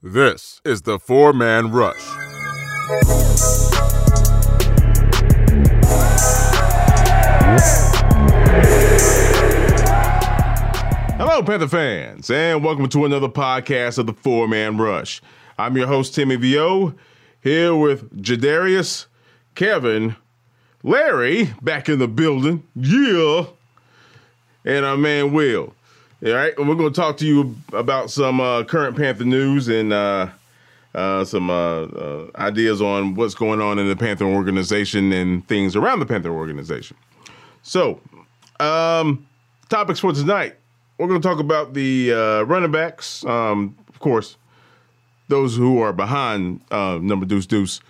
This is the Four Man Rush. Hello, Panther fans, and welcome to another podcast of the Four Man Rush. I'm your host, Timmy Vio, here with Jadarius, Kevin, Larry, back in the building, yeah, and our man Will. All right, and we're going to talk to you about some uh, current Panther news and uh, uh, some uh, uh, ideas on what's going on in the Panther organization and things around the Panther organization. So, um, topics for tonight: we're going to talk about the uh, running backs, um, of course, those who are behind number Deuce Deuce,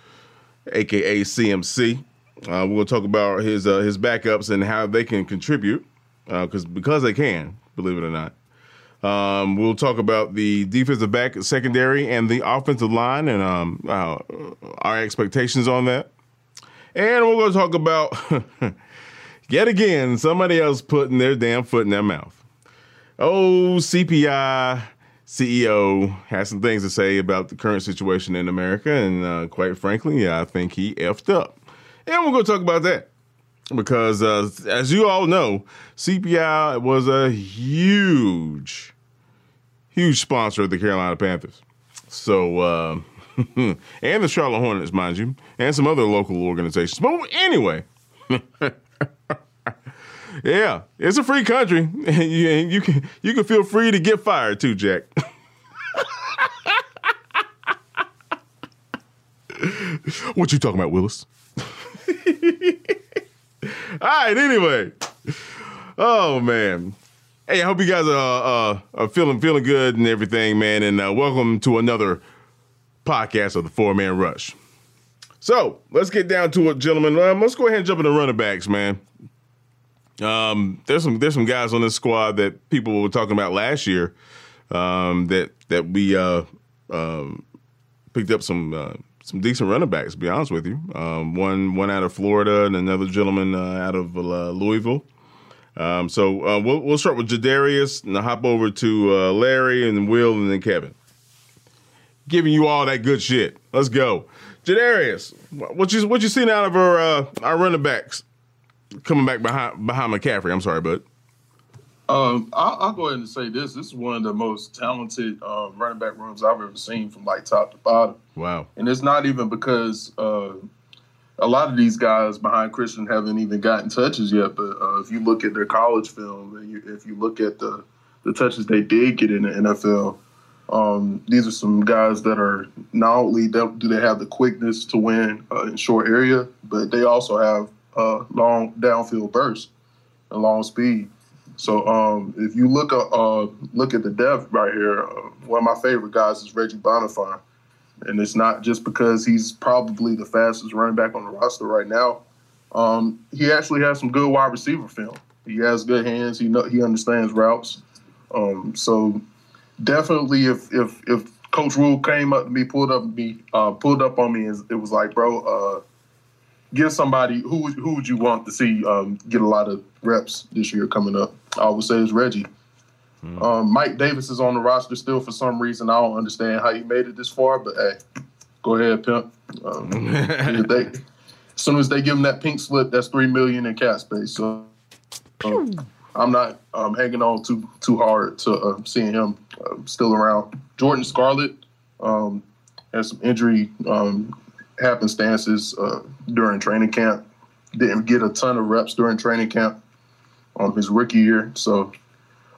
aka CMC. we're going to talk about his his backups and how they can contribute because because they can believe it or not. Um, we'll talk about the defensive back secondary and the offensive line and um, uh, our expectations on that. And we're going to talk about, yet again, somebody else putting their damn foot in their mouth. Oh, CPI CEO has some things to say about the current situation in America. And uh, quite frankly, yeah, I think he effed up. And we're going to talk about that because uh, as you all know, CPI was a huge, huge sponsor of the Carolina Panthers. So, uh, and the Charlotte Hornets, mind you, and some other local organizations. But anyway, yeah, it's a free country. you, you can you can feel free to get fired too, Jack. what you talking about, Willis? All right. Anyway. Oh man. Hey, I hope you guys are, uh, are feeling feeling good and everything, man. And uh, welcome to another podcast of the Four Man Rush. So let's get down to it, gentlemen. Um, let's go ahead and jump into running backs, man. Um, there's some there's some guys on this squad that people were talking about last year um, that that we uh, um, picked up some uh, some decent running backs. To be honest with you, um, one one out of Florida and another gentleman uh, out of uh, Louisville. Um, so uh, we'll we'll start with Jadarius and I'll hop over to uh, Larry and Will and then Kevin. Giving you all that good shit. Let's go, Jadarius. What you what you seen out of our uh, our running backs coming back behind behind McCaffrey? I'm sorry, bud. Um, I'll, I'll, go ahead and say this. This is one of the most talented uh, running back rooms I've ever seen from like top to bottom. Wow. And it's not even because uh, a lot of these guys behind Christian haven't even gotten touches yet. But uh, if you look at their college film, and you, if you look at the, the touches they did get in the NFL, um, these are some guys that are not only do they have the quickness to win uh, in short area, but they also have uh, long downfield bursts and long speed. So um, if you look at uh, look at the depth right here, uh, one of my favorite guys is Reggie Bonnafon, and it's not just because he's probably the fastest running back on the roster right now. Um, he actually has some good wide receiver film. He has good hands. He know he understands routes. Um, so definitely, if if if Coach Rhule came up to me, pulled up me, uh, pulled up on me, and it was like, bro, uh, give somebody who who would you want to see um, get a lot of reps this year coming up? I would say is Reggie. Mm. Um, Mike Davis is on the roster still for some reason. I don't understand how he made it this far, but hey, go ahead, pimp. Um, they, as soon as they give him that pink slip, that's three million in cap space. So um, I'm not um, hanging on too too hard to uh, seeing him uh, still around. Jordan Scarlett um, has some injury um, happenstances uh, during training camp. Didn't get a ton of reps during training camp on his rookie year. So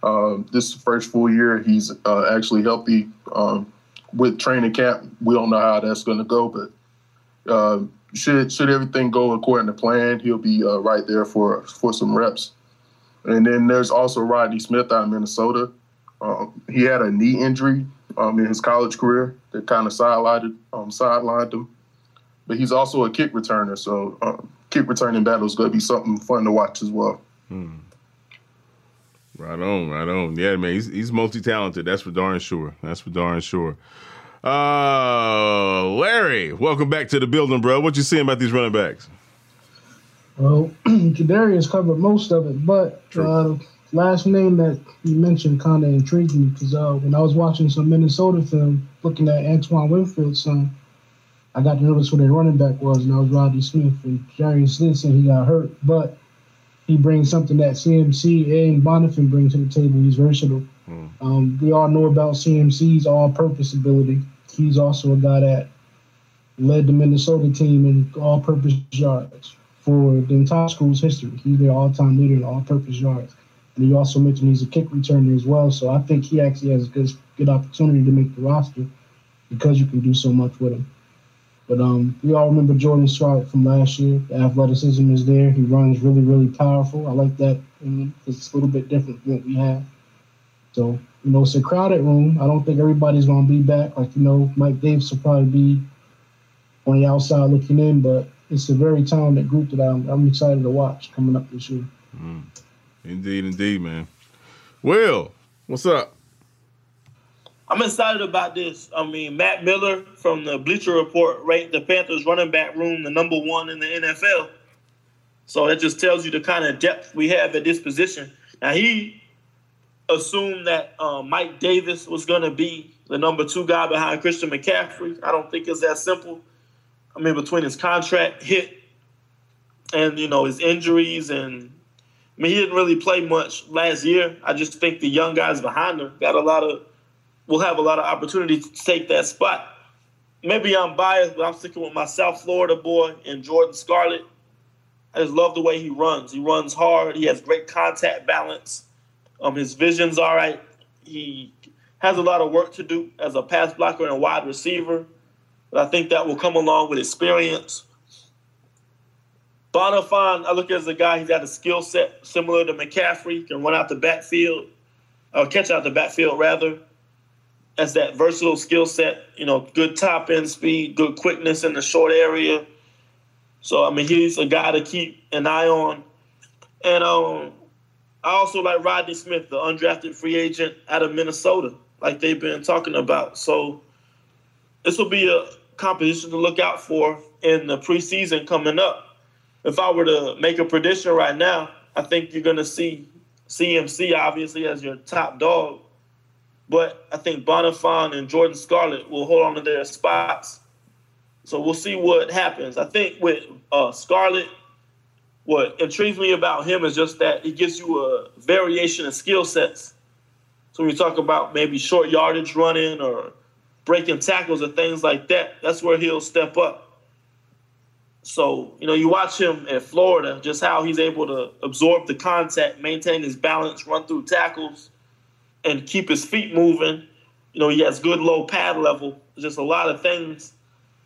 uh, this first full year, he's uh, actually healthy um, with training camp. We don't know how that's going to go, but uh, should should everything go according to plan, he'll be uh, right there for for some reps. And then there's also Rodney Smith out of Minnesota. Um, he had a knee injury um, in his college career that kind of sidelined um, sidelined him. But he's also a kick returner, so uh, kick returning battle is going to be something fun to watch as well. Hmm. Right on, right on. Yeah, man, he's he's multi talented. That's for darn sure. That's for darn sure. Uh, Larry, welcome back to the building, bro. What you seeing about these running backs? Well, Jadarius covered most of it, but uh, last name that you mentioned kind of intrigued me because uh, when I was watching some Minnesota film, looking at Antoine Winfield's son, I got to notice who their running back was, and that was Rodney Smith. And Jarius Smith said he got hurt, but he brings something that CMC and Bonnafon bring to the table. He's versatile. Mm. Um, we all know about CMC's all-purpose ability. He's also a guy that led the Minnesota team in all-purpose yards for the entire school's history. He's their all-time leader in all-purpose yards. And he also mentioned he's a kick returner as well. So I think he actually has a good good opportunity to make the roster because you can do so much with him. But um, we all remember Jordan Scarlett from last year. The athleticism is there. He runs really, really powerful. I like that it's a little bit different from what we have. So, you know, it's a crowded room. I don't think everybody's going to be back. Like, you know, Mike Davis will probably be on the outside looking in, but it's a very talented group that I'm, I'm excited to watch coming up this year. Mm. Indeed, indeed, man. Will, what's up? I'm excited about this. I mean, Matt Miller from the Bleacher Report ranked the Panthers running back room the number one in the NFL. So that just tells you the kind of depth we have at this position. Now he assumed that uh, Mike Davis was going to be the number two guy behind Christian McCaffrey. I don't think it's that simple. I mean, between his contract hit and you know his injuries, and I mean he didn't really play much last year. I just think the young guys behind him got a lot of will have a lot of opportunity to take that spot. Maybe I'm biased, but I'm sticking with my South Florida boy and Jordan Scarlett. I just love the way he runs. He runs hard. He has great contact balance. Um, his vision's all right. He has a lot of work to do as a pass blocker and wide receiver, but I think that will come along with experience. Bonnafon, I look at as a guy, he's got a skill set similar to McCaffrey, can run out the backfield, or catch out the backfield rather as that versatile skill set. You know, good top end speed, good quickness in the short area. So I mean, he's a guy to keep an eye on. And um, I also like Rodney Smith, the undrafted free agent out of Minnesota, like they've been talking about. So this will be a competition to look out for in the preseason coming up. If I were to make a prediction right now, I think you're going to see CMC obviously as your top dog. But I think Bonnafon and Jordan Scarlett will hold on to their spots. So we'll see what happens. I think with uh, Scarlett, what intrigues me about him is just that he gives you a variation of skill sets. So when you talk about maybe short yardage running or breaking tackles or things like that, that's where he'll step up. So, you know, you watch him at Florida, just how he's able to absorb the contact, maintain his balance, run through tackles and keep his feet moving. You know, he has good low pad level. Just a lot of things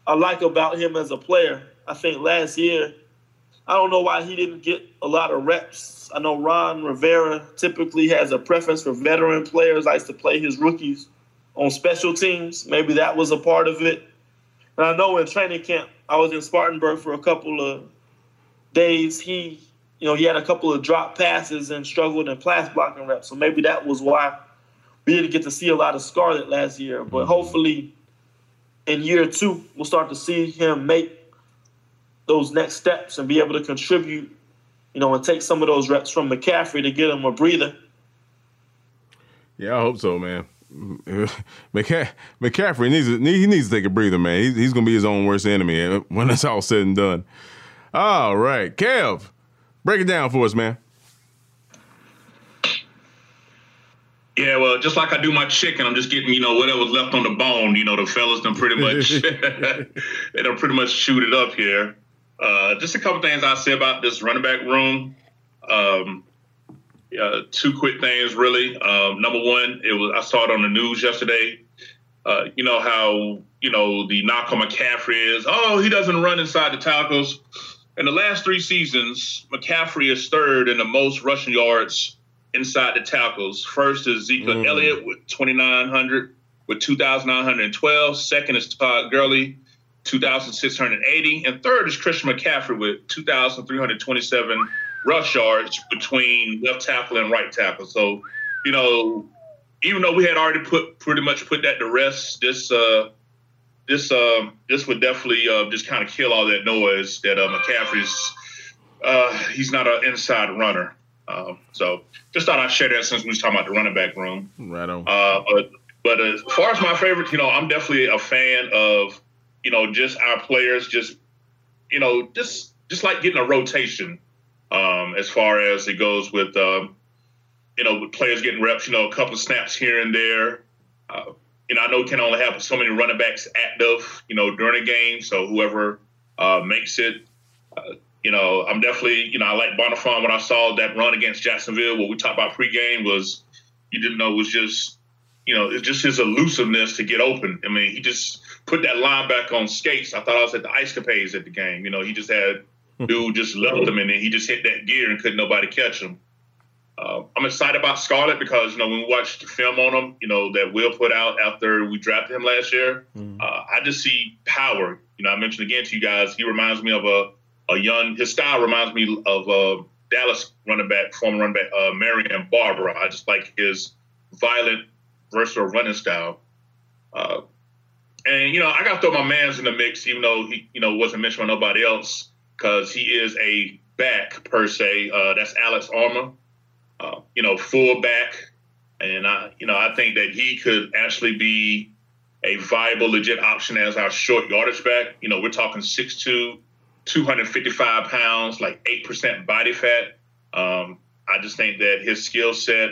I like about him as a player. I think last year, I don't know why he didn't get a lot of reps. I know Ron Rivera typically has a preference for veteran players, likes to play his rookies on special teams. Maybe that was a part of it. And I know in training camp, I was in Spartanburg for a couple of days. He, you know, he had a couple of drop passes and struggled in pass blocking reps. So maybe that was why we didn't get to see a lot of Scarlett last year, but mm-hmm. hopefully in year two, we'll start to see him make those next steps and be able to contribute, you know, and take some of those reps from McCaffrey to get him a breather. Yeah, I hope so, man. McCaffrey needs to, he needs to take a breather, man. He's, he's going to be his own worst enemy when it's all said and done. All right, Kev, break it down for us, man. Yeah, well, just like I do my chicken, I'm just getting, you know, whatever's left on the bone. You know, the fellas done pretty much, they done pretty much shoot it up here. Uh, just a couple things I say about this running back room. Um, uh, two quick things, really. Um, number one, it was I saw it on the news yesterday. Uh, you know how you know the knock on McCaffrey is, oh, he doesn't run inside the tackles. In the last three seasons, McCaffrey is third in the most rushing yards inside the tackles. First is Zeke Mm. Elliott with 2,900, with 2,912. Second is Todd Gurley, 2,680. And third is Christian McCaffrey with 2,327 rush yards between left tackle and right tackle. So, you know, even though we had already put pretty much put that to rest, this uh, this uh, this would definitely uh, just kind of kill all that noise that uh, McCaffrey's uh, he's not an inside runner. Um, so just thought I'd share that since we was talking about the running back room. Right on. Uh, but but as far as my favorite, you know, I'm definitely a fan of you know just our players, just you know, just just like getting a rotation um, as far as it goes with um, you know with players getting reps. You know, a couple of snaps here and there. Uh, you know, I know we can only have so many running backs active, you know, during a game. So whoever uh, makes it, you know, I'm definitely, you know, I like Bonnafon when I saw that run against Jacksonville. What we talked about pregame was you didn't know was just, you know, it's just his elusiveness to get open. I mean, he just put that linebacker on skates. I thought I was at the Ice Capades at the game. You know, he just had dude just left him and then he just hit that gear and couldn't nobody catch him. Uh, I'm excited about Scarlett because you know when we watched the film on him, you know that Will put out after we drafted him last year. Uh, I just see power. You know, I mentioned again to you guys, he reminds me of a a young. His style reminds me of a Dallas running back, former running back uh, Marion Barber. I just like his violent, versatile running style. Uh, and you know, I got to throw my man's in the mix, even though he, you know, wasn't mentioned by nobody else, because he is a back per se. Uh, that's Alex Armah uh, you know, fullback, and I, you know, I think that he could actually be a viable, legit option as our short yardage back. You know, we're talking 6'2", 255 pounds, like eight percent body fat. Um, I just think that his skill set,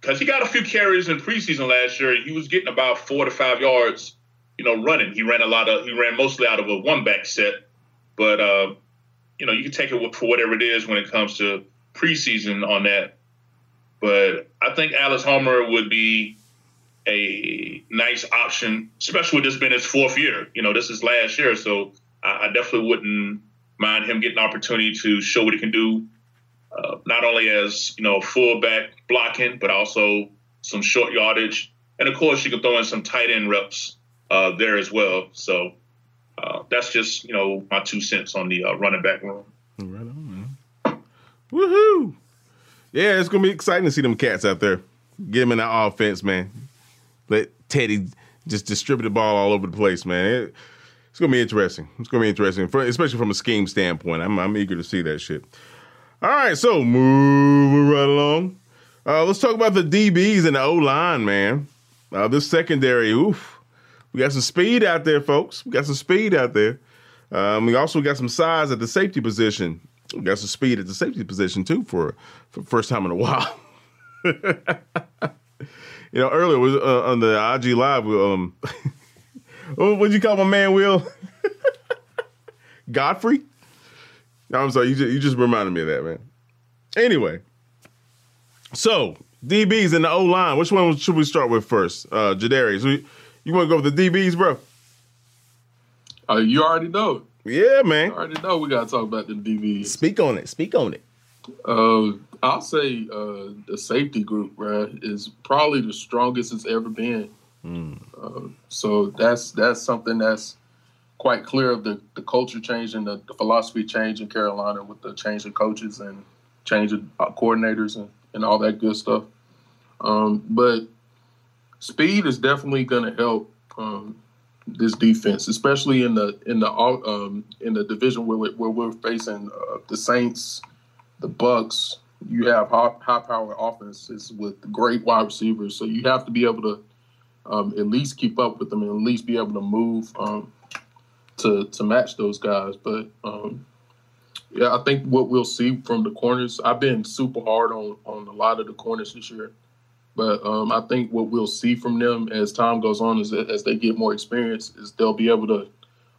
because he got a few carries in preseason last year, he was getting about four to five yards, you know, running. He ran a lot of, he ran mostly out of a one back set, but uh, you know, you can take it for whatever it is when it comes to preseason on that. But I think Alex Armah would be a nice option, especially with this being his fourth year. You know, this is last year, so I, definitely wouldn't mind him getting an opportunity to show what he can do, uh, not only as you know fullback blocking, but also some short yardage, and of course you can throw in some tight end reps uh, there as well. So uh, that's just you know my two cents on the uh, running back room. Right on, man. Woohoo! Yeah, it's gonna be exciting to see them cats out there. Get them in that offense, man. Let Teddy just distribute the ball all over the place, man. It- it's gonna be interesting. It's gonna be interesting, for, especially from a scheme standpoint. I'm, I'm eager to see that shit. All right, so moving right along. Uh, let's talk about the DBs and the O line, man. Uh, this secondary, oof. We got some speed out there, folks. We got some speed out there. Um, we also got some size at the safety position. We got some speed at the safety position too for for first time in a while. you know, earlier was uh, on the IG live. Um, what would you call my man, Will? Godfrey. I'm sorry. You just, you just reminded me of that, man. Anyway, so DBs and the O line. Which one should we start with first? Uh, Jadarius, you, you want to go with the DBs, bro? Uh, you already know. Yeah, man. You already know we got to talk about the DBs. Speak on it. Speak on it. Uh, I'll say uh, the safety group, right, is probably the strongest it's ever been. Uh, so that's that's something that's quite clear of the, the culture change and the, the philosophy change in Carolina with the change of coaches and change of uh, coordinators and, and all that good stuff. Um, but speed is definitely going to help um, this defense, especially in the in the um, in the division where, we- where we're facing uh, the Saints, the Bucks. You have high, high power offenses with great wide receivers, so you have to be able to um, at least keep up with them and at least be able to move um, to to match those guys. But um, yeah, I think what we'll see from the corners. I've been super hard on on a lot of the corners this year, but um, I think what we'll see from them as time goes on is that as they get more experience, is they'll be able to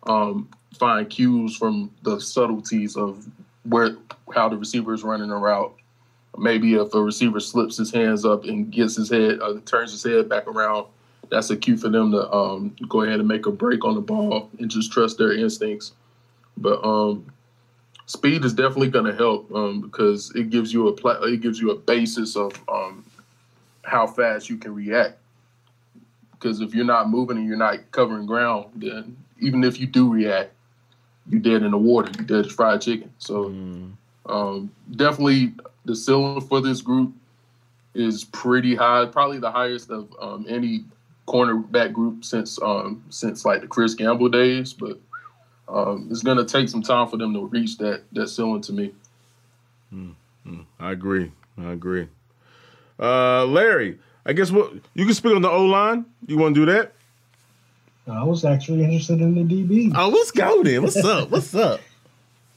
um, find cues from the subtleties of where how the receiver is running a route. Maybe if a receiver slips his hands up and gets his head, uh, turns his head back around, that's a cue for them to um, go ahead and make a break on the ball and just trust their instincts. But um, speed is definitely going to help um, because it gives you a pla- it gives you a basis of um, how fast you can react. Because if you're not moving and you're not covering ground, then even if you do react, you're dead in the water. You're dead as fried chicken. So mm. um, definitely the ceiling for this group is pretty high, probably the highest of um, any cornerback group since um, since like the Chris Gamble days. But um, it's gonna take some time for them to reach that that ceiling to me. Mm-hmm. I agree. I agree. Uh, Larry, I guess what you can speak on the O line. You want to do that? I was actually interested in the DB. Oh, let's go then. What's up? What's up?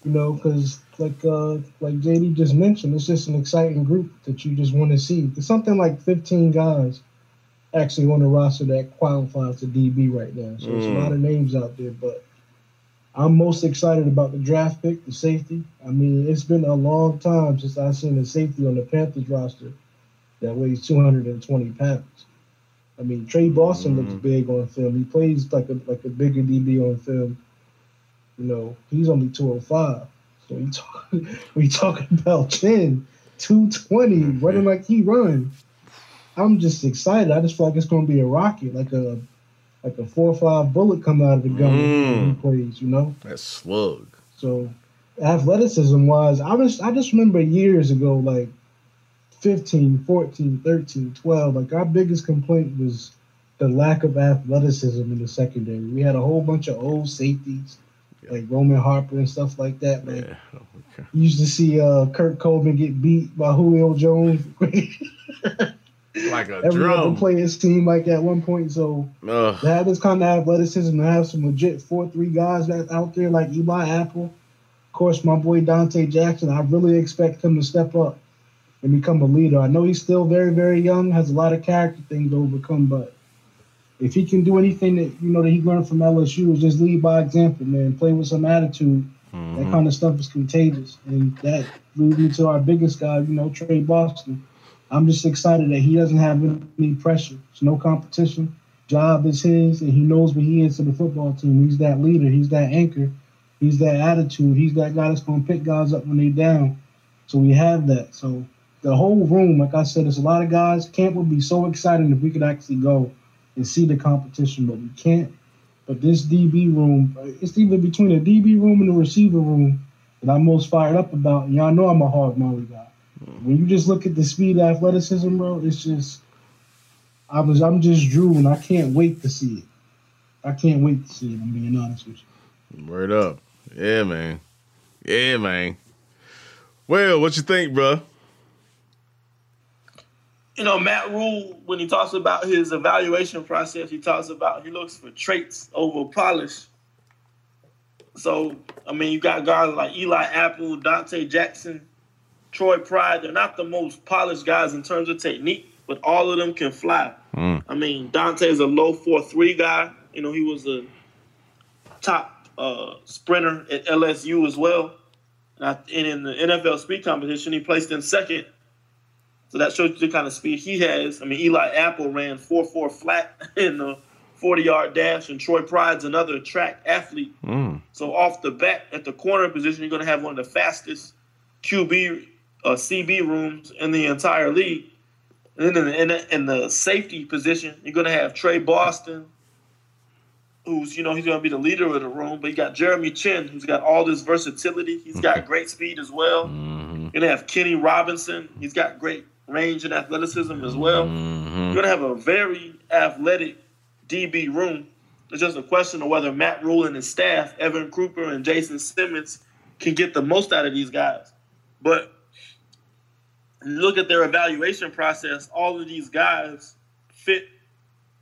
You know, because like uh, like JD just mentioned, it's just an exciting group that you just want to see. There's something like 15 guys actually on the roster that qualifies to DB right now. So mm. there's a lot of names out there, but I'm most excited about the draft pick, the safety. I mean, it's been a long time since I've seen a safety on the Panthers roster that weighs 220 pounds. I mean, Tre Boston mm. looks big on film. He plays like a like a bigger DB on film. You know, he's only 205. So we talk we talking about 10, 220, mm-hmm. running like he run. I'm just excited. I just feel like it's gonna be a rocket, like a like a four or five bullet come out of the gun mm. plays, you know? That slug. So athleticism wise, I was I just remember years ago, like 15, 14, 13, 12, like our biggest complaint was the lack of athleticism in the secondary. We had a whole bunch of old safeties like Roman Harper and stuff like that. Like, yeah. okay. You used to see uh, Kurt Coleman get beat by Julio Jones. like a Every drum. other player's team like at one point. So Ugh. to have this kind of athleticism, to have some legit four three guys that out there like Eli Apple, of course my boy Donte Jackson. I really expect him to step up and become a leader. I know he's still very very young, has a lot of character things to overcome, but if he can do anything that you know that he learned from LSU is just lead by example, man. Play with some attitude. Mm-hmm. That kind of stuff is contagious, and that leads me to our biggest guy, you know, Tre Boston. I'm just excited that he doesn't have any pressure. There's no competition. Job is his, and he knows what he is to the football team. He's that leader. He's that anchor. He's that attitude. He's that guy that's going to pick guys up when they're down. So we have that. So the whole room, like I said, there's a lot of guys. Camp would be so exciting if we could actually go and see the competition, but we can't. But this DB room, it's even between the DB room and the receiver room that I'm most fired up about. And y'all know I'm a hard Molly guy. When you just look at the speed, athleticism, bro, it's just I was I'm just Drew, and I can't wait to see it. I can't wait to see it. I'm being honest with you. Word up, yeah, man, yeah, man. Well, what you think, bro? you know, Matt Rhule, when he talks about his evaluation process, he talks about he looks for traits over polish. So, I mean, you got guys like Eli Apple, Donte Jackson, Troy Pride. They're not the most polished guys in terms of technique, but all of them can fly. Mm. I mean, Donte is a low 4 3 guy. You know, he was a top uh, sprinter at LSU as well. And in the NFL speed competition, he placed in second so that shows you the kind of speed he has. I mean, Eli Apple ran 4 4 flat in the 40 yard dash, and Troy Pride's another track athlete. Mm. So, off the bat, at the corner position, you're going to have one of the fastest QB, uh, CB rooms in the entire league. And then in the, in the, in the safety position, you're going to have Tre Boston, who's, you know, he's going to be the leader of the room. But you got Jeremy Chinn, who's got all this versatility. He's got great speed as well. Mm-hmm. You're going to have Kenny Robinson. He's got great range and athleticism as well. Mm-hmm. You're gonna have a very athletic DB room. It's just a question of whether Matt Rhule and his staff, Evan Cooper and Jason Simmons, can get the most out of these guys. But look at their evaluation process, all of these guys fit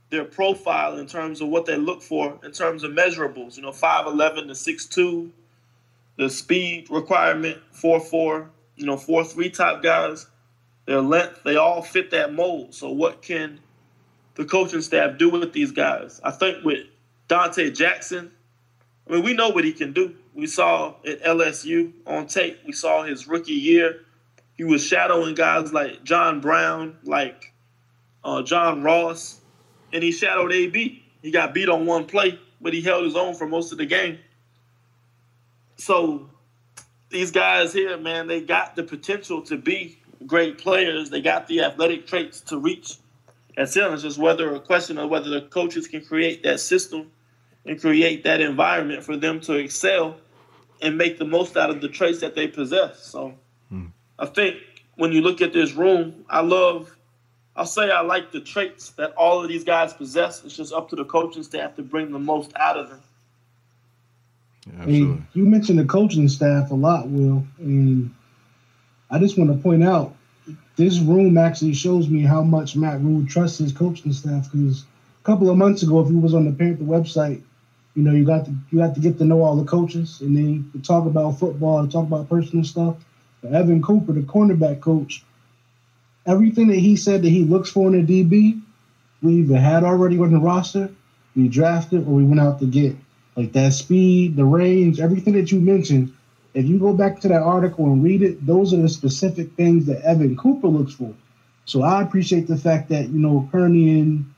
their profile in terms of what they look for in terms of measurables. You know, 5'11 to 6'2, the speed requirement, 4'4, you know, 4'3 type guys their length, they all fit that mold. So what can the coaching staff do with these guys? I think with Donte Jackson, I mean, we know what he can do. We saw at LSU on tape. We saw his rookie year. He was shadowing guys like John Brown, like uh, John Ross, and he shadowed AB. He got beat on one play, but he held his own for most of the game. So these guys here, man, they got the potential to be great players. They got the athletic traits to reach and still, it's just whether a question of whether the coaches can create that system and create that environment for them to excel and make the most out of the traits that they possess. So. I think when you look at this room, I love I'll say I like the traits that all of these guys possess. It's just up to the coaching staff to bring the most out of them. absolutely. And you mentioned the coaching staff a lot, Will, and I just want to point out this room actually shows me how much Matt Rhule trusts his coaching staff. Because a couple of months ago, if you was on the Panther website, you know you got to you got to get to know all the coaches, and then talk about football, talk about personal stuff. Evan Cooper, the cornerback coach, everything that he said that he looks for in a DB, we either had already on the roster, we drafted, or we went out to get. Like that speed, the range, everything that you mentioned if you go back to that article and read it, those are the specific things that Evan Cooper looks for. So I appreciate the fact that, you know, Hurney and,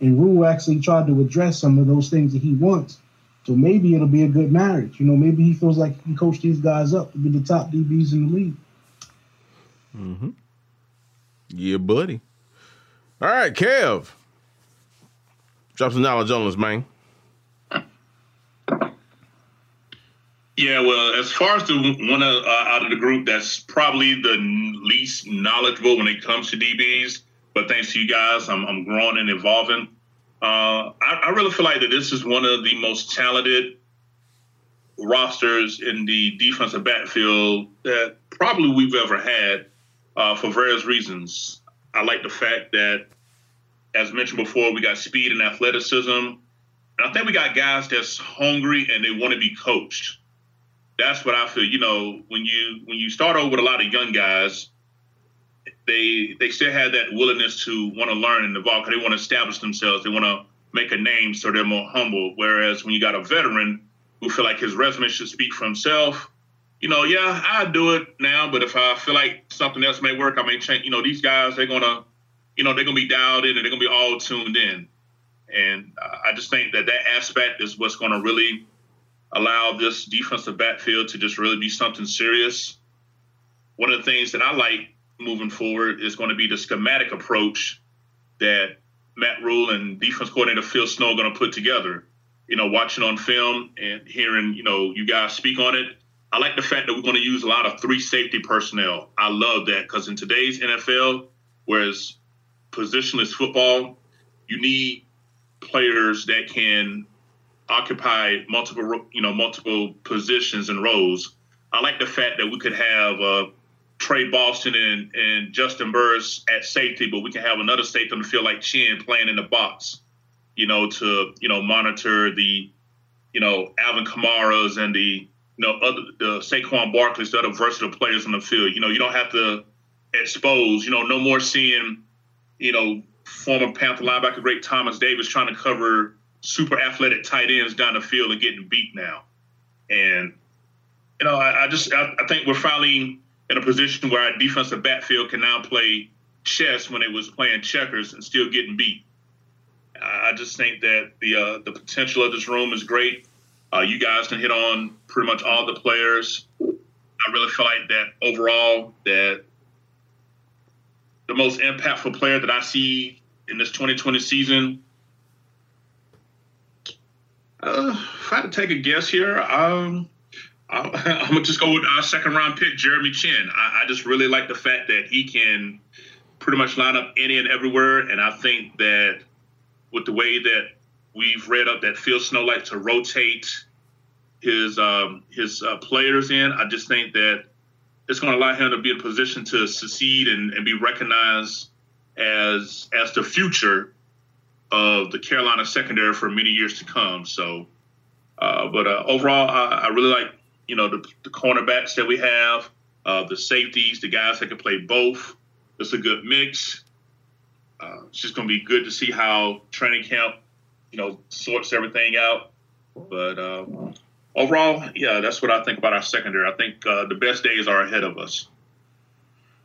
and Rhule actually tried to address some of those things that he wants. So maybe it'll be a good marriage. You know, maybe he feels like he can coach these guys up to be the top DBs in the league. Mm-hmm. Yeah, buddy. All right, Kev. Drop some knowledge on us, man. Yeah, well, as far as the one uh, out of the group that's probably the least knowledgeable when it comes to DBs, but thanks to you guys, I'm, I'm growing and evolving. Uh, I, I, really feel like that this is one of the most talented rosters in the defensive backfield that probably we've ever had uh, for various reasons. I like the fact that, as mentioned before, we got speed and athleticism. And I think we got guys that's hungry and they want to be coached that's what I feel. You know, when you when you start over with a lot of young guys, they they still have that willingness to want to learn and evolve because they want to establish themselves. They want to make a name, so they're more humble. Whereas when you got a veteran who feel like his resume should speak for himself, you know, yeah, I do it now, but if I feel like something else may work, I may change. You know, these guys they're gonna, you know, they're gonna be dialed in and they're gonna be all tuned in. And I just think that that aspect is what's going to really allow this defensive backfield to just really be something serious. One of the things that I like moving forward is going to be the schematic approach that Matt Rhule and defense coordinator Phil Snow are going to put together. You know, watching on film and hearing, you know, you guys speak on it. I like the fact that we're going to use a lot of three safety personnel. I love that because in today's NFL, whereas positionless football, you need players that can occupy multiple, you know, multiple positions and roles. I like the fact that we could have uh, Tre Boston and, and Juston Burris at safety, but we can have another safety on the field like Chinn playing in the box, you know, to you know monitor the, you know, Alvin Kamara's and the you know other the Saquon Barkley's, the other versatile players on the field. You know, you don't have to expose. You know, no more seeing, you know, former Panther linebacker great Thomas Davis trying to cover super athletic tight ends down the field and getting beat now. And you know, I, I just I, I, think we're finally in a position where our defensive backfield can now play chess when it was playing checkers and still getting beat. I just think that the uh, the potential of this room is great. Uh, you guys can hit on pretty much all the players. I really feel like that overall that the most impactful player that I see in this 2020 season uh, if I had to take a guess here, um, i am gonna just go with our second round pick, Jeremy Chinn. I, I, just really like the fact that he can pretty much line up any and everywhere, and I think that with the way that we've read up that Phil Snow likes to rotate his um, his uh, players in, I just think that it's going to allow him to be in a position to succeed and, and be recognized as as the future of the Carolina secondary for many years to come. So, uh, but uh, overall, I, I, really like you know the, the cornerbacks that we have, uh, the safeties, the guys that can play both. It's a good mix. Uh, it's just going to be good to see how training camp, you know, sorts everything out. But uh, overall, yeah, that's what I think about our secondary. I think uh, the best days are ahead of us.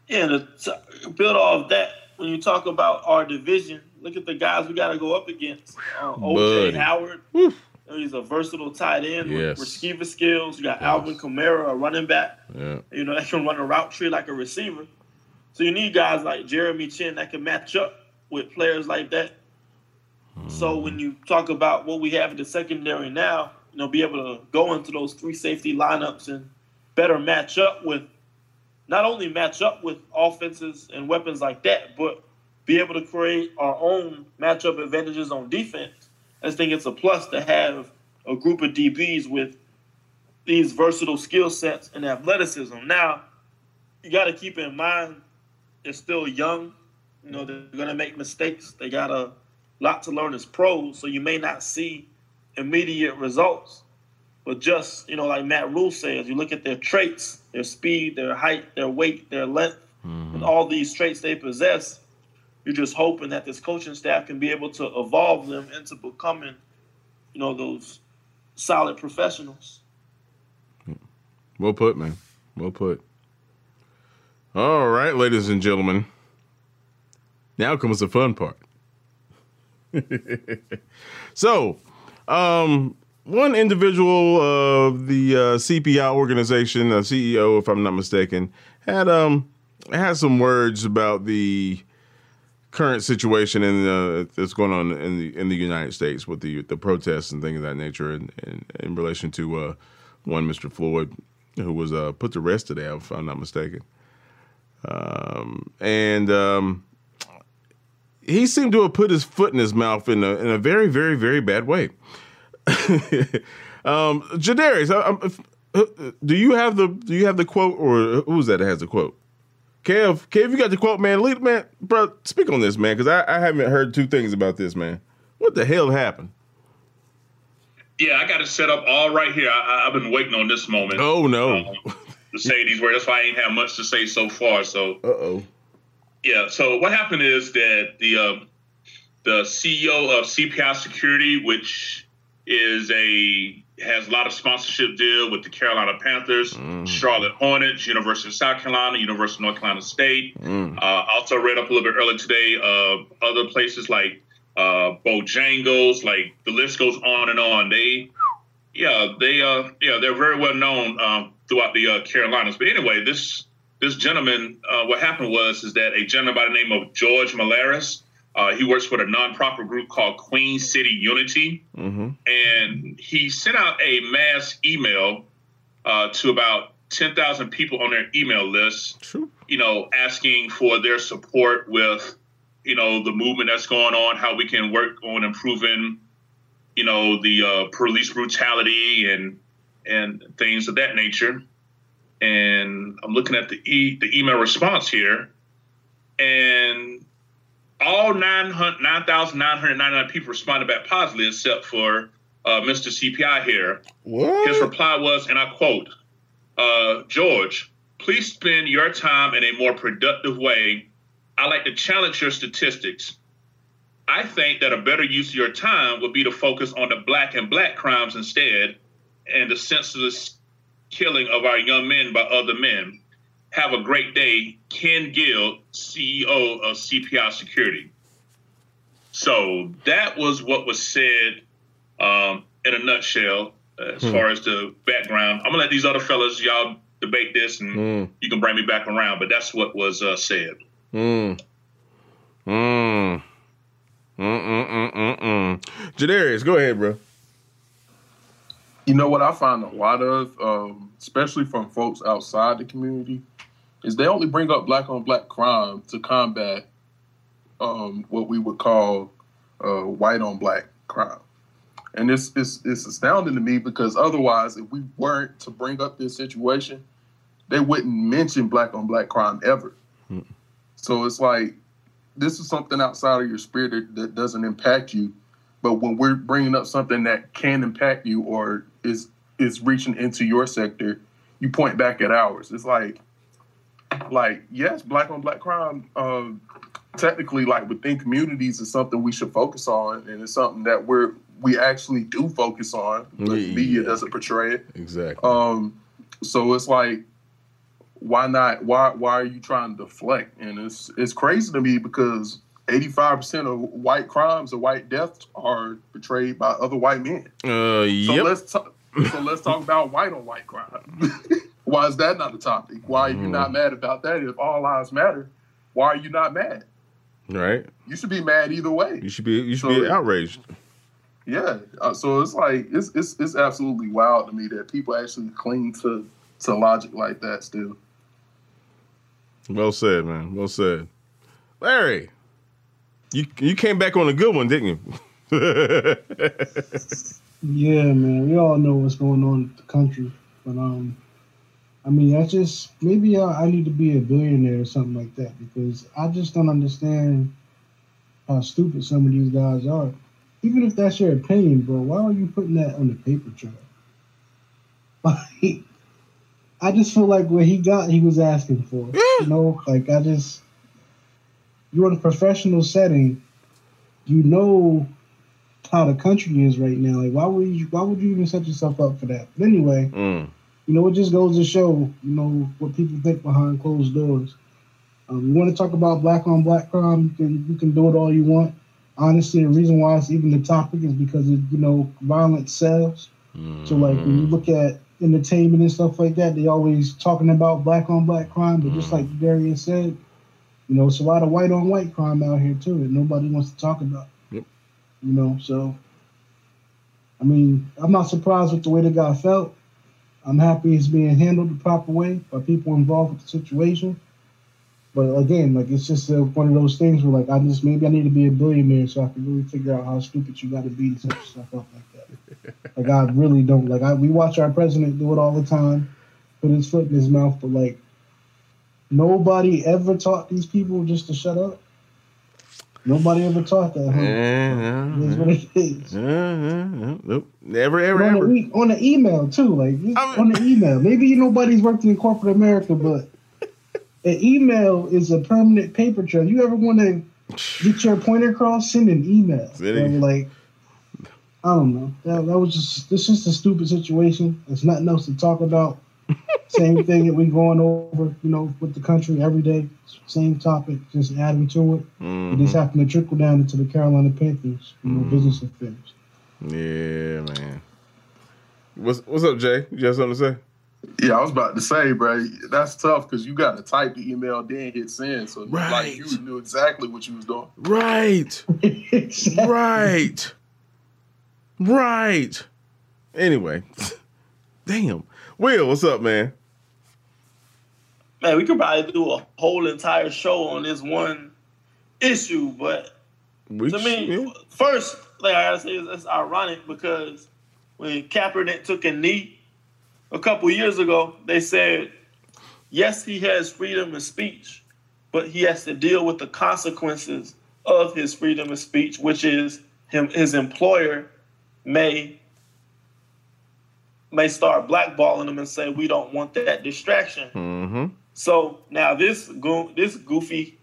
Yeah, to build off that, when you talk about our division, look at the guys we got to go up against. Uh, OJ Howard. Oof. He's a versatile tight end Yes. with receiver skills. You got Yes. Alvin Kamara, a running back. Yeah. You know, that can run a route tree like a receiver. So you need guys like Jeremy Chinn that can match up with players like that. So hmm. when you talk about what we have in the secondary now, you know, be able to go into those three safety lineups and better match up with not only match up with offenses and weapons like that, but be able to create our own matchup advantages on defense. I just think it's a plus to have a group of DBs with these versatile skill sets and athleticism. Now, you got to keep in mind they're still young. You know, they're going to make mistakes. They got a lot to learn as pros, so you may not see immediate results. But just, you know, like Matt Rhule says, you look at their traits, their speed, their height, their weight, their length, mm-hmm. and all these traits they possess, you're just hoping that this coaching staff can be able to evolve them into becoming, you know, those solid professionals. Well put, man. Well put. All right, ladies and gentlemen. Now comes the fun part. so, um, one individual of the uh, CPI organization, a CEO, if I'm not mistaken, had um had some words about the current situation in uh, that's going on in the in the United States with the the protests and things of that nature, in, in, relation to uh, one Mr. Floyd, who was uh, put to rest today, if I'm not mistaken. Um, and um, he seemed to have put his foot in his mouth in a in a very very very bad way. um, Jadarius, uh, do you have the do you have the quote or who's that that has the quote? Kev, Kev, you got the quote, man. Lead, man, bro, speak on this, man, because I, I haven't heard two things about this, man. What the hell happened? Yeah, I got it set up all right here. I, I've been waiting on this moment Oh no. um, to say these words. That's why I ain't have much to say so far. So Uh oh. Yeah. So what happened is that the um, the CEO of CPI Security, which is a has a lot of sponsorship deal with the Carolina Panthers, Charlotte Hornets, University of South Carolina, University of North Carolina State. Mm. Uh, also read up a little bit earlier today of other places like uh, Bojangles, like the list goes on and on. They, yeah, they, uh, yeah, they're very well known um, throughout the uh, Carolinas. But anyway, this this gentleman, uh, what happened was is that a gentleman by the name of George Malaris, uh, he works with a nonprofit group called Queen City Unity, Mm-hmm. and he sent out a mass email uh, to about ten thousand people on their email list True. you know, asking for their support with, you know, the movement that's going on, how we can work on improving, you know, the uh, police brutality and and things of that nature. And I'm looking at the e- the email response here, and all 900 9,999 people responded back positively, except for uh, Mr. CPI here. What? His reply was, and I quote, uh, George, please spend your time in a more productive way. I like to challenge your statistics. I think that a better use of your time would be to focus on the black and black crimes instead and the senseless killing of our young men by other men. Have a great day. Ken Gill, CEO of CPI Security. So that was what was said um, in a nutshell uh, as far as the background. I'm gonna let these other fellas y'all debate this, and Mm. you can bring me back around. But that's what was uh, said. Mm. Mm. Mm mm mm mm mm. Jadarius, go ahead, bro. You know what I find a lot of, um, especially from folks outside the community, is they only bring up black on black crime to combat um, what we would call uh, white on black crime. And it's, it's it's astounding to me because otherwise, if we weren't to bring up this situation, they wouldn't mention black on black crime ever. So it's like this is something outside of your spirit that, that doesn't impact you. But when we're bringing up something that can impact you or is is reaching into your sector, you point back at ours. It's like, like yes, black on black crime. Um, technically, like within communities, is something we should focus on, and it's something that we're we actually do focus on. But the media Yeah. doesn't portray it. Exactly. Um, so it's like, why not? Why why are you trying to deflect? And it's it's crazy to me because 85% of white crimes or white deaths are portrayed by other white men. Uh, So let's talk. So let's talk about white on white crime. why is that not a topic? Why are you Mm. not mad about that? If all lives matter, why are you not mad? right. You should be mad either way. You should be. You should So- be outraged. Yeah. Uh, so it's like it's, it's it's absolutely wild to me that people actually cling to to logic like that still. Well said, man. Well said. Larry, you you came back on a good one, didn't you? Yeah, man. We all know what's going on in the country, but um, I mean, I just maybe I, I need to be a billionaire or something like that because I just don't understand how stupid some of these guys are. Even if that's your opinion, bro, why are you putting that on the paper trail? Like, I just feel like what he got, he was asking for. You know, like I just, you're in a professional setting, you know how the country is right now. Like, why would you? Why would you even set yourself up for that? But anyway, Mm. You know, it just goes to show, you know, what people think behind closed doors. Um, you want to talk about black on black crime? You can you can do it all you want. Honestly, the reason why it's even the topic is because it, you know violence sells. So like when you look at entertainment and stuff like that, they always talking about black on black crime, but just like Darius said, you know, it's a lot of white on white crime out here too that nobody wants to talk about. Yep. You know, so I mean, I'm not surprised with the way the guy felt. I'm happy it's being handled the proper way by people involved with the situation. But again, like it's just uh, one of those things where like I just maybe I need to be a billionaire so I can really figure out how stupid you got to be to set yourself up like that. like I really don't like I we watch our president do it all the time, put his foot in his mouth, but like nobody ever taught these people just to shut up. Nobody ever taught that. Huh? Uh-huh. It is what it is. Uh-huh. Uh-huh. Nope. Never, ever, on, ever. the e- on the email too, like I'm- on the email. Maybe nobody's working in corporate America, but an email is a permanent paper trail. You ever want to get your point across? Send an email. Like, I don't know. That, that was just this just a stupid situation. There's nothing else to talk about. Same thing that we going over, you know, with the country every day. Same topic, just adding to it. It Mhm. just happened to trickle down into the Carolina Panthers, you know, Mm-hmm. business affairs. Yeah, man. What's What's up, Jay? You got something to say? Yeah, I was about to say, bro, that's tough because you got to type the email then hit send. So Right. like you knew exactly what you was doing. Right. Exactly. Right. Right. Anyway, damn. Will, what's up, man? Man, we could probably do a whole entire show on this one issue, but We to me, yeah. first thing I gotta say is it's ironic because when Kaepernick took a knee a couple years ago, they said, yes, he has freedom of speech, but he has to deal with the consequences of his freedom of speech, which is him his employer may may start blackballing him and say we don't want that distraction. Mm-hmm. So now this go- this goofy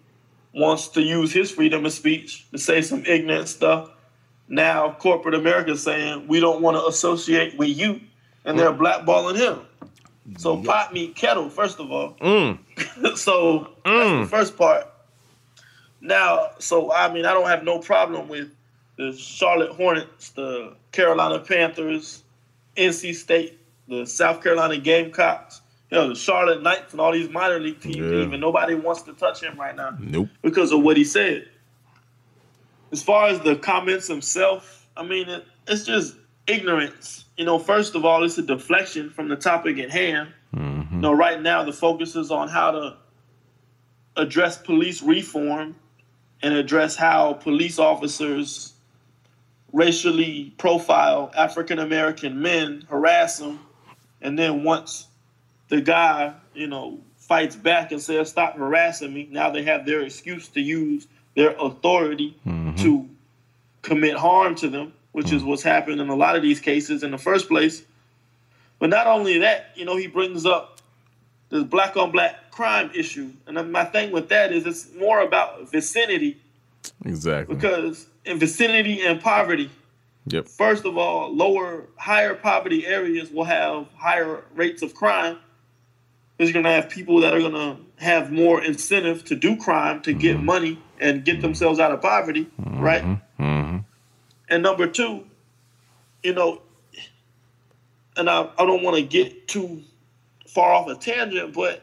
wants to use his freedom of speech to say some ignorant stuff. Now corporate America is saying we don't want to associate with you, and they're blackballing him. So pot meet kettle, first of all. Mm. so Mm. that's the first part. Now, so I mean, I don't have no problem with the Charlotte Hornets, the Carolina Panthers, NC State, the South Carolina Gamecocks, you know, the Charlotte Knights, and all these minor league teams. Yeah. Even nobody wants to touch him right now Nope. because of what he said. As far as the comments himself, I mean, it, it's just ignorance. You know, first of all, it's a deflection from the topic at hand. Mm-hmm. You know, right now the focus is on how to address police reform and address how police officers racially profile African American men, harass them, and then once the guy, you know, fights back and says, "Stop harassing me," now they have their excuse to use their authority mm-hmm. to commit harm to them, which is mm. what's happened in a lot of these cases in the first place. But not only that, you know, he brings up the black on black crime issue. And my thing with that is it's more about vicinity Exactly. because in vicinity and poverty, Yep. first of all, lower, higher poverty areas will have higher rates of crime. Because you're going to have people that are going to have more incentive to do crime to get mm-hmm. money and get mm-hmm. themselves out of poverty, mm-hmm. right? Mm-hmm. And number two, you know, and I, I don't want to get too far off a tangent, but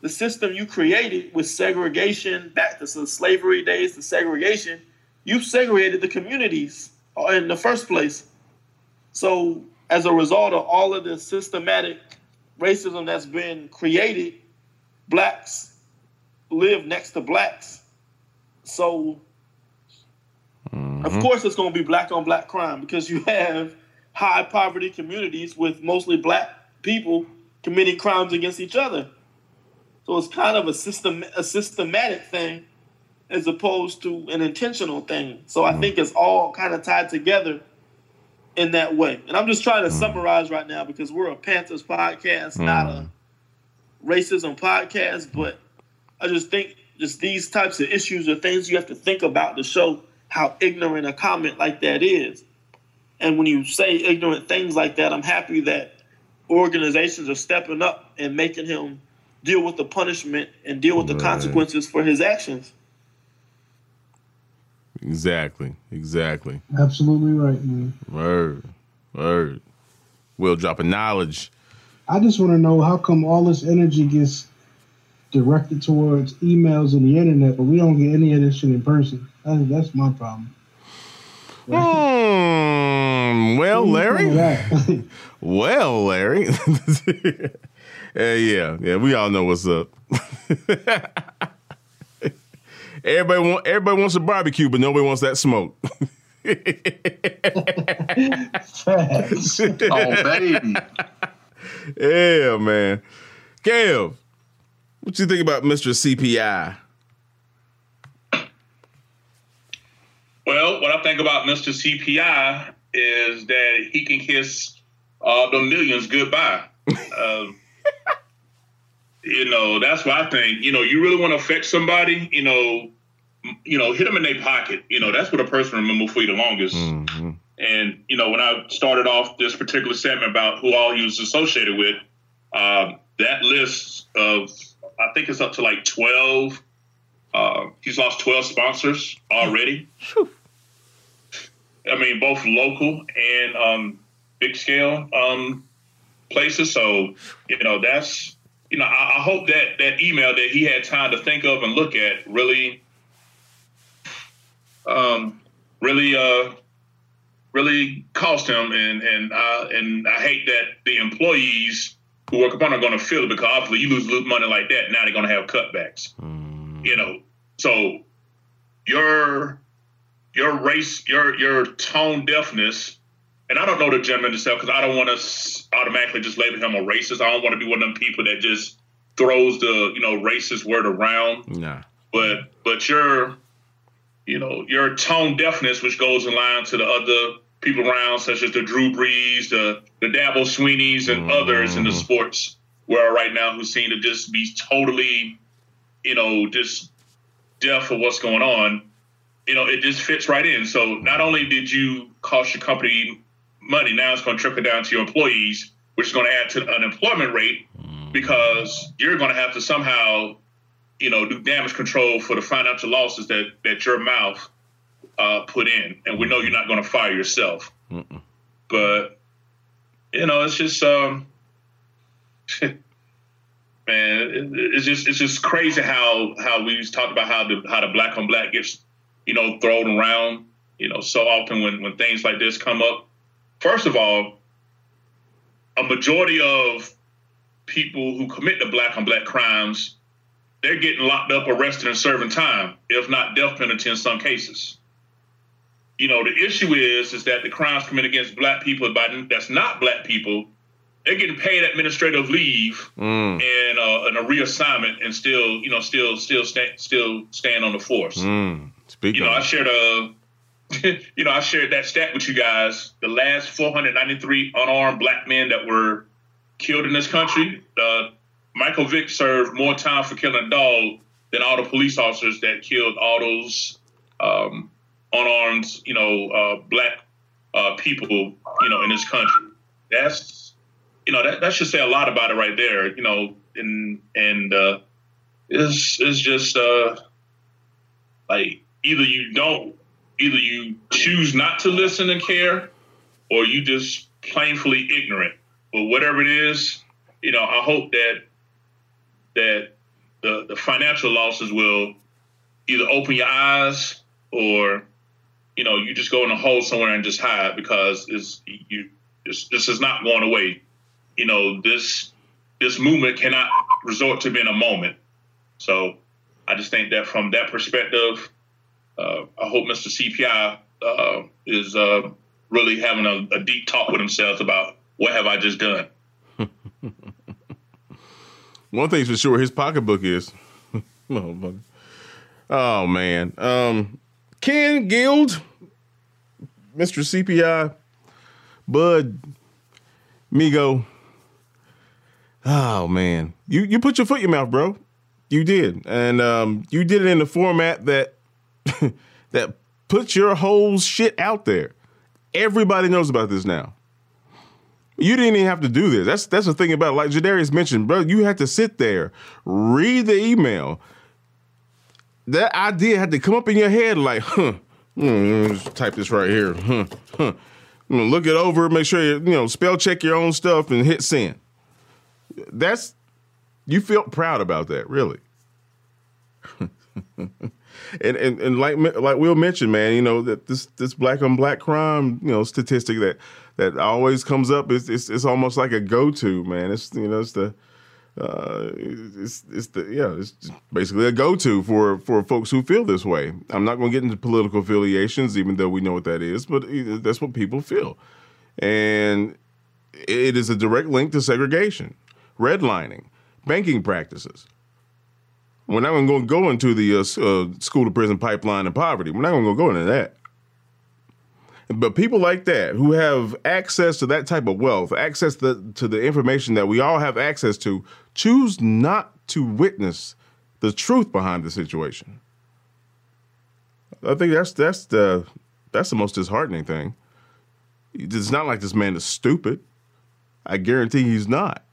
the system you created with segregation back to the slavery days, the segregation, you segregated the communities in the first place. So as a result of all of the systematic racism that's been created, blacks live next to blacks. So Mm-hmm. of course it's going to be black on black crime because you have high poverty communities with mostly black people committing crimes against each other. So it's kind of a system a systematic thing as opposed to an intentional thing. So I mm-hmm. think it's all kind of tied together in that way. And I'm just trying to mm-hmm. summarize right now because we're a Panthers podcast, not a mm-hmm. racism podcast, but I just think just these types of issues are things you have to think about to show how ignorant a comment like that is. And when you say ignorant things like that, I'm happy that organizations are stepping up and making him deal with the punishment and deal with the Right. consequences for his actions. Exactly. Exactly. Absolutely right, man. Word. Word. Will dropping knowledge. I just want to know how come all this energy gets directed towards emails and the internet, but we don't get any of this shit in person. That's, that's my problem. Hmm. Well, Larry. Well, Larry. yeah, yeah, yeah. We all know what's up. everybody want everybody wants a barbecue, but nobody wants that smoke. Oh baby, yeah, man. Kev, what you think about Mr. CPI? Well, what I think about Mr. CPI is that he can kiss uh, the millions goodbye. um, you know, that's what I think. You know, you really want to affect somebody. You know, m- you know, hit them in their pocket. You know, that's what a person remember for you the longest. Mm-hmm. And you know, when I started off this particular segment about who all he was associated with, uh, that list of I think it's up to like twelve. Uh, he's lost twelve sponsors already. I mean, both local and um, big scale um, places. So you know, that's you know, I, I hope that that email that he had time to think of and look at really, um, really, uh, really cost him. And and uh, and I hate that the employees who work upon are going to feel it because obviously you lose money like that. Now they're going to have cutbacks. You know, so your your race, your your tone deafness, and I don't know the gentleman himself because I don't want to automatically just label him a racist. I don't want to be one of them people that just throws the you know racist word around. Nah. But but your you know your tone deafness, which goes in line to the other people around, such as the Drew Brees, the the Dabo Sweeneys, and mm-hmm. others in the sports world right now, who seem to just be totally you know just deaf for what's going on. You know, it just fits right in. So not only did you cost your company money, now it's going to trickle down to your employees, which is going to add to the unemployment rate mm-hmm. because you're going to have to somehow, you know, do damage control for the financial losses that that your mouth uh, put in. And we know you're not going to fire yourself, but you know, it's just um, man, it, it's just it's just crazy how how we talked about how the how the black on black gets you know, thrown around, you know, so often when, when things like this come up. First of all, a majority of people who commit the black on black crimes, they're getting locked up, arrested, and serving time, if not death penalty in some cases. You know, the issue is is that the crimes committed against black people by that's not black people, they're getting paid administrative leave Mm. and uh, and a reassignment and still, you know, still still sta- still stand on the force Mm. Speak you know, I shared a, you know, I shared that stat with you guys. The last 493 unarmed black men that were killed in this country, uh, Michael Vick served more time for killing a dog than all the police officers that killed all those um, unarmed, you know, uh, black uh, people, you know, in this country. That's, you know, that, that should say a lot about it right there, you know, and and uh, it's it's just. Uh, like either you don't, either you choose not to listen and care, or you just plainly ignorant. But whatever it is, you know, I hope that that the the financial losses will either open your eyes or you know you just go in a hole somewhere and just hide because it's you this, is not going away. You know this this movement cannot resort to being a moment. So I just think that from that perspective, uh, I hope Mr. CPI uh, is uh, really having a, a, deep talk with himself about what have I just done. One thing's for sure, his pocketbook is. oh man, um, Ken Gill, Mr. CPI, Bud, Migo. Oh man, you you put your foot in your mouth, bro. You did, and um, you did it in the format that that puts your whole shit out there. Everybody knows about this now. You didn't even have to do this. That's that's the thing about it. like Jadarius mentioned, bro. You had to sit there, read the email. That idea had to come up in your head, like, huh. Mm, type this right here. Huh, huh. Look it over, make sure you you know spell check your own stuff, and hit send. That's you felt proud about that, really. and, and and like like Will mentioned, man, you know that this this black on black crime, you know, statistic that that always comes up is it's, it's almost like a go to, man. It's you know it's the uh, it's it's the yeah it's basically a go to for for folks who feel this way. I'm not going to get into political affiliations, even though we know what that is, but that's what people feel, and it is a direct link to segregation, redlining banking practices. We're not going to go into the uh, uh, school to prison pipeline and poverty. We're not going to go into that. But people like that who have access to that type of wealth, access to, to the information that we all have access to, choose not to witness the truth behind the situation. I think that's that's the that's the most disheartening thing. It's not like this man is stupid. I guarantee he's not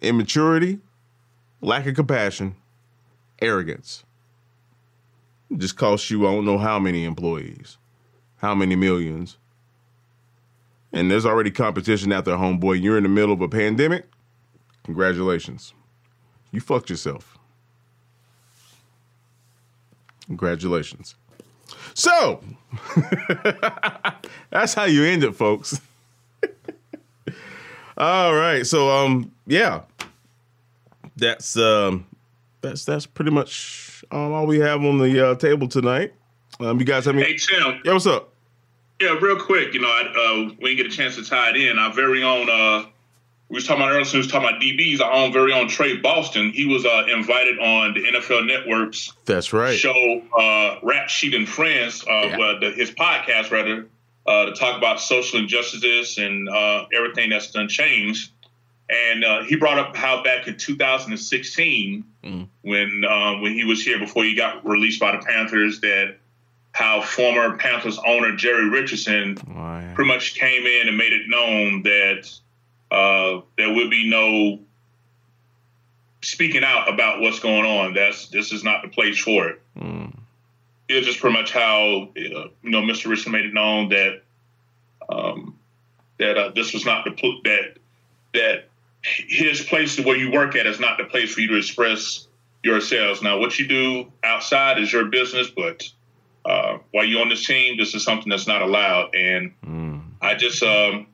immaturity, lack of compassion, arrogance. It just costs you I don't know how many employees, how many millions. And there's already competition out there, homeboy. You're in the middle of a pandemic. Congratulations. You fucked yourself. Congratulations. So, that's how you end it, folks. All right. So, um, yeah, that's um, that's that's pretty much um, all we have on the uh, table tonight. Um, you guys have any? Hey Tim. Yeah, what's up? Yeah, real quick. You know, I, uh, we didn't get a chance to tie it in. Our very own. Uh, we was talking about earlier. So we was talking about DBs. Our own very own Tre Boston. He was uh, invited on the NFL Network's. That's right. Show uh, Rap Sheet and Friends. Uh, yeah. well, the, his podcast rather. Uh, to talk about social injustices and uh, everything that's done changed. And uh, he brought up how back in 2016, mm. when um, when he was here before he got released by the Panthers, that how former Panthers owner Jerry Richardson oh, yeah. pretty much came in and made it known that uh, there would be no speaking out about what's going on. That's this is not the place for it. Mm. It's just pretty much how uh, you know Mr. Richardson made it known that um, that uh, this was not the that that his place where you work at is not the place for you to express yourselves. Now, what you do outside is your business, but uh, while you're on this team, this is something that's not allowed. And mm. I just, um,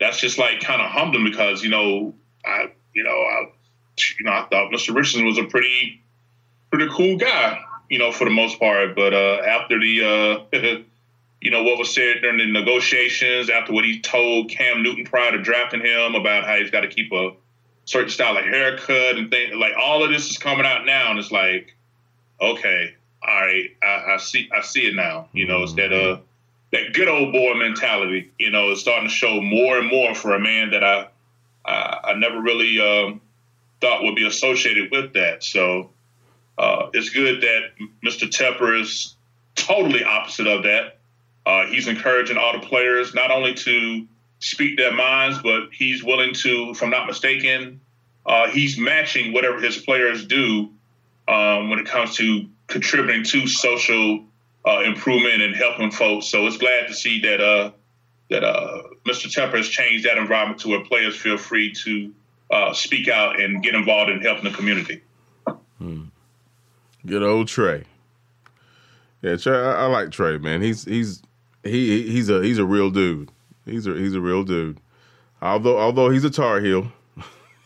that's just like kind of humbling because you know, I, you know, I, you know, I thought Mr. Richardson was a pretty, pretty cool guy, you know, for the most part. But uh, after the uh, you know, what was said during the negotiations after what he told Cam Newton prior to drafting him about how he's got to keep a certain style of haircut and things. Like all of this is coming out now, and it's like, okay, all right, I, I see, I see it now. You know, it's that uh, that good old boy mentality. You know, is starting to show more and more for a man that I, I, I never really um, thought would be associated with that. So uh, it's good that Mr. Tepper is totally opposite of that. Uh, he's encouraging all the players not only to speak their minds, but he's willing to, if I'm not mistaken, uh, he's matching whatever his players do um, when it comes to contributing to social uh, improvement and helping folks. So it's glad to see that uh, that uh, Mr. Tepper has changed that environment to where players feel free to uh, speak out and get involved in helping the community. Hmm. Good old Tre. Yeah, Tre, I, I, like Tre, man. He's he's he he's a he's a real dude. He's a he's a real dude. Although although he's a Tar Heel,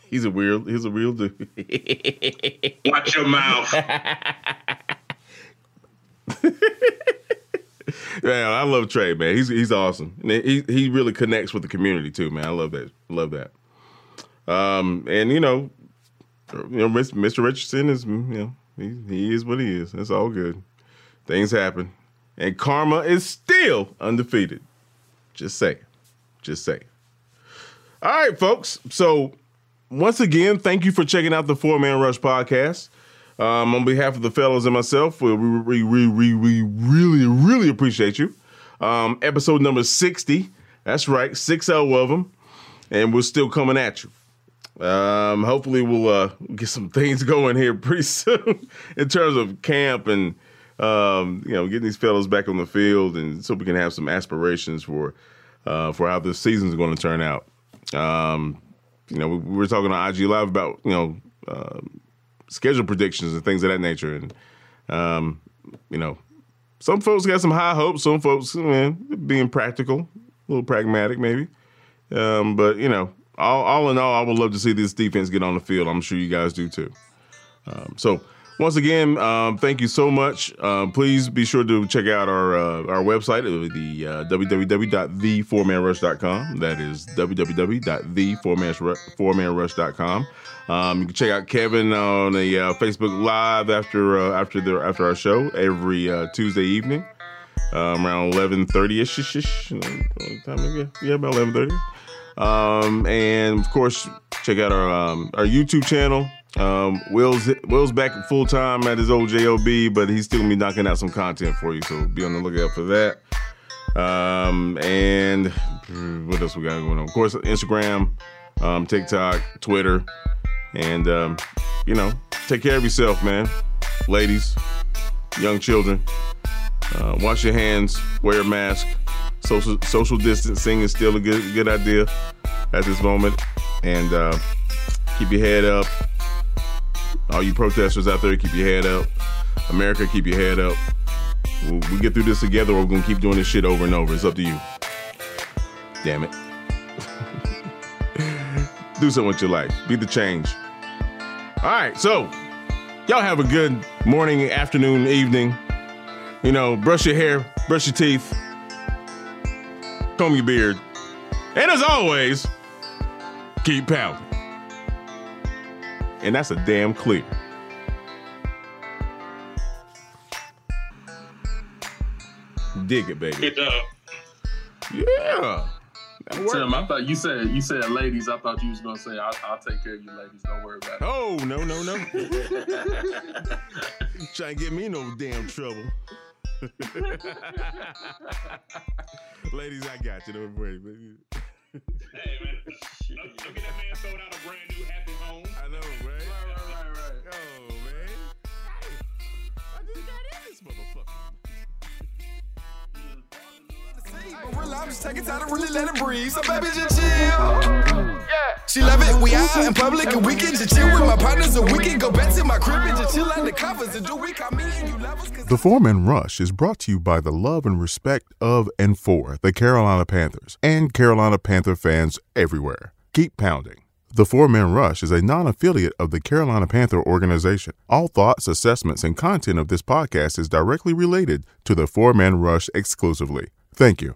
he's a real he's a real dude. Watch your mouth. man, I love Tre, man. He's he's awesome. And he he really connects with the community too, man. I love that. Love that. Um, and you know, you know, Mr. Richardson is you know he he is what he is. That's all good. Things happen, and karma is still undefeated. Just say, just say. All right, folks. So once again, thank you for checking out the Four Man Rush podcast. Um, on behalf of the fellows and myself, we, we, we, we, we really, really appreciate you. Um, episode number 60. That's right, 60 of them. And we're still coming at you. Um, hopefully, we'll uh, get some things going here pretty soon in terms of camp and, um, you know, getting these fellows back on the field and so we can have some aspirations for, uh, for how this season's going to turn out. Um, you know, we, we, were talking on IG Live about, you know, uh, schedule predictions and things of that nature. And um, you know, some folks got some high hopes. Some folks, man, being practical, a little pragmatic, maybe. Um, but you know, all, all in all, I would love to see this defense get on the field. I'm sure you guys do too. Um, so once again, um, thank you so much. Uh, please be sure to check out our uh, our website, the uh, www.thefourmanrush.com. That is www.thefourmanrush.com. Um, you can check out Kevin on a uh, Facebook Live after uh, after the after our show every uh, Tuesday evening um, around eleven thirty ish. Time yeah, about eleven thirty. Um, and of course, check out our um, our YouTube channel. Um, Will's Will's back full time at his old job, but he's still gonna be knocking out some content for you. So be on the lookout for that. Um, and what else we got going on? Of course, Instagram, um, TikTok, Twitter. And, um, you know, take care of yourself, man. Ladies, young children, uh, wash your hands, wear a mask. Social social distancing is still a good good idea at this moment. And uh, keep your head up. All you protesters out there, keep your head up. America, keep your head up. We'll, we get through this together, or we're gonna keep doing this shit over and over. It's up to you. Damn it. do something with your life. Be the change. All right, so y'all have a good morning, afternoon, evening. You know, brush your hair, brush your teeth, comb your beard, and as always, keep pounding. And that's a damn clear. Dig it, baby. Uh, yeah. Tim, I thought you said you said ladies. I thought you was gonna say I'll, I'll take care of you, ladies. Don't worry about it. Oh no no no! Trying to get me no damn trouble. ladies, I got you. Don't worry. Hey man, don't, don't that man sold out a brand new happy home. I know, right? Right, right, right, right. Oh Really, I'm just taking time to really let it breathe. So baby, just chill. Yeah. She love it. We out in public and we can just chill with my partners and we can go back to my crib and just chill under covers and do we call me and you lovers. The Four Man Rush is brought to you by the love and respect of and for the Carolina Panthers and Carolina Panther fans everywhere. Keep pounding. The Four Man Rush is a non affiliate of the Carolina Panther organization. All thoughts, assessments, and content of this podcast is directly related to the Four Man Rush exclusively. Thank you.